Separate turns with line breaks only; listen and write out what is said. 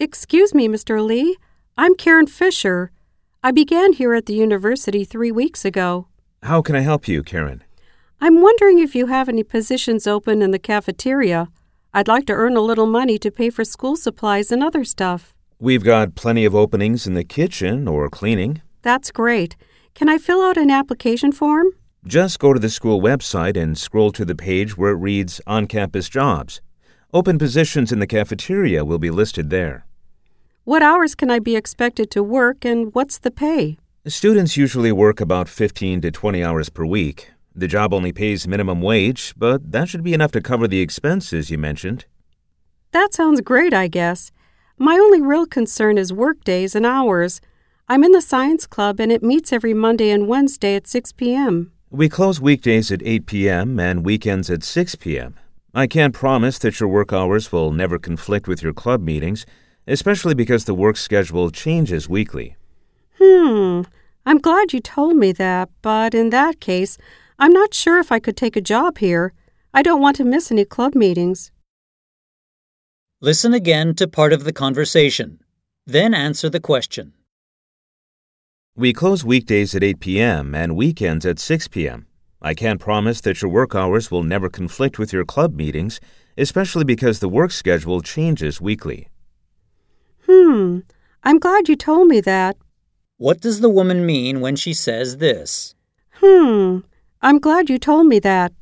Excuse me, Mr. Lee. I'm Karen Fisher. I began here at the university three weeks ago.
How can I help you, Karen?
I'm wondering if you have any positions open in the cafeteria. I'd like to earn a little money to pay for school supplies and other stuff.
We've got plenty of openings in the kitchen or cleaning.
That's great. Can I fill out an application form?
Just go to the school website and scroll to the page where it reads On Campus Jobs. Open positions in the cafeteria will be listed there.
What hours can I be expected to work and what's the pay?
Students usually work about 15 to 20 hours per week. The job only pays minimum wage, but that should be enough to cover the expenses you mentioned.
That sounds great, I guess. My only real concern is work days and hours. I'm in the science club and it meets every Monday and Wednesday at 6 p.m.
We close weekdays at 8 p.m. and weekends at 6 p.m. I can't promise that your work hours will never conflict with your club meetings, especially because the work schedule changes weekly.
Hmm, I'm glad you told me that, but in that case, I'm not sure if I could take a job here. I don't want to miss any club meetings.
Listen again to part of the conversation. Then answer the question.
We close weekdays at 8 p.m. and weekends at 6 p.m. I can't promise that your work hours will never conflict with your club meetings, especially because the work schedule changes weekly.
Hmm, I'm glad you told me that.
What does the woman mean when she says this?
Hmm, I'm glad you told me that.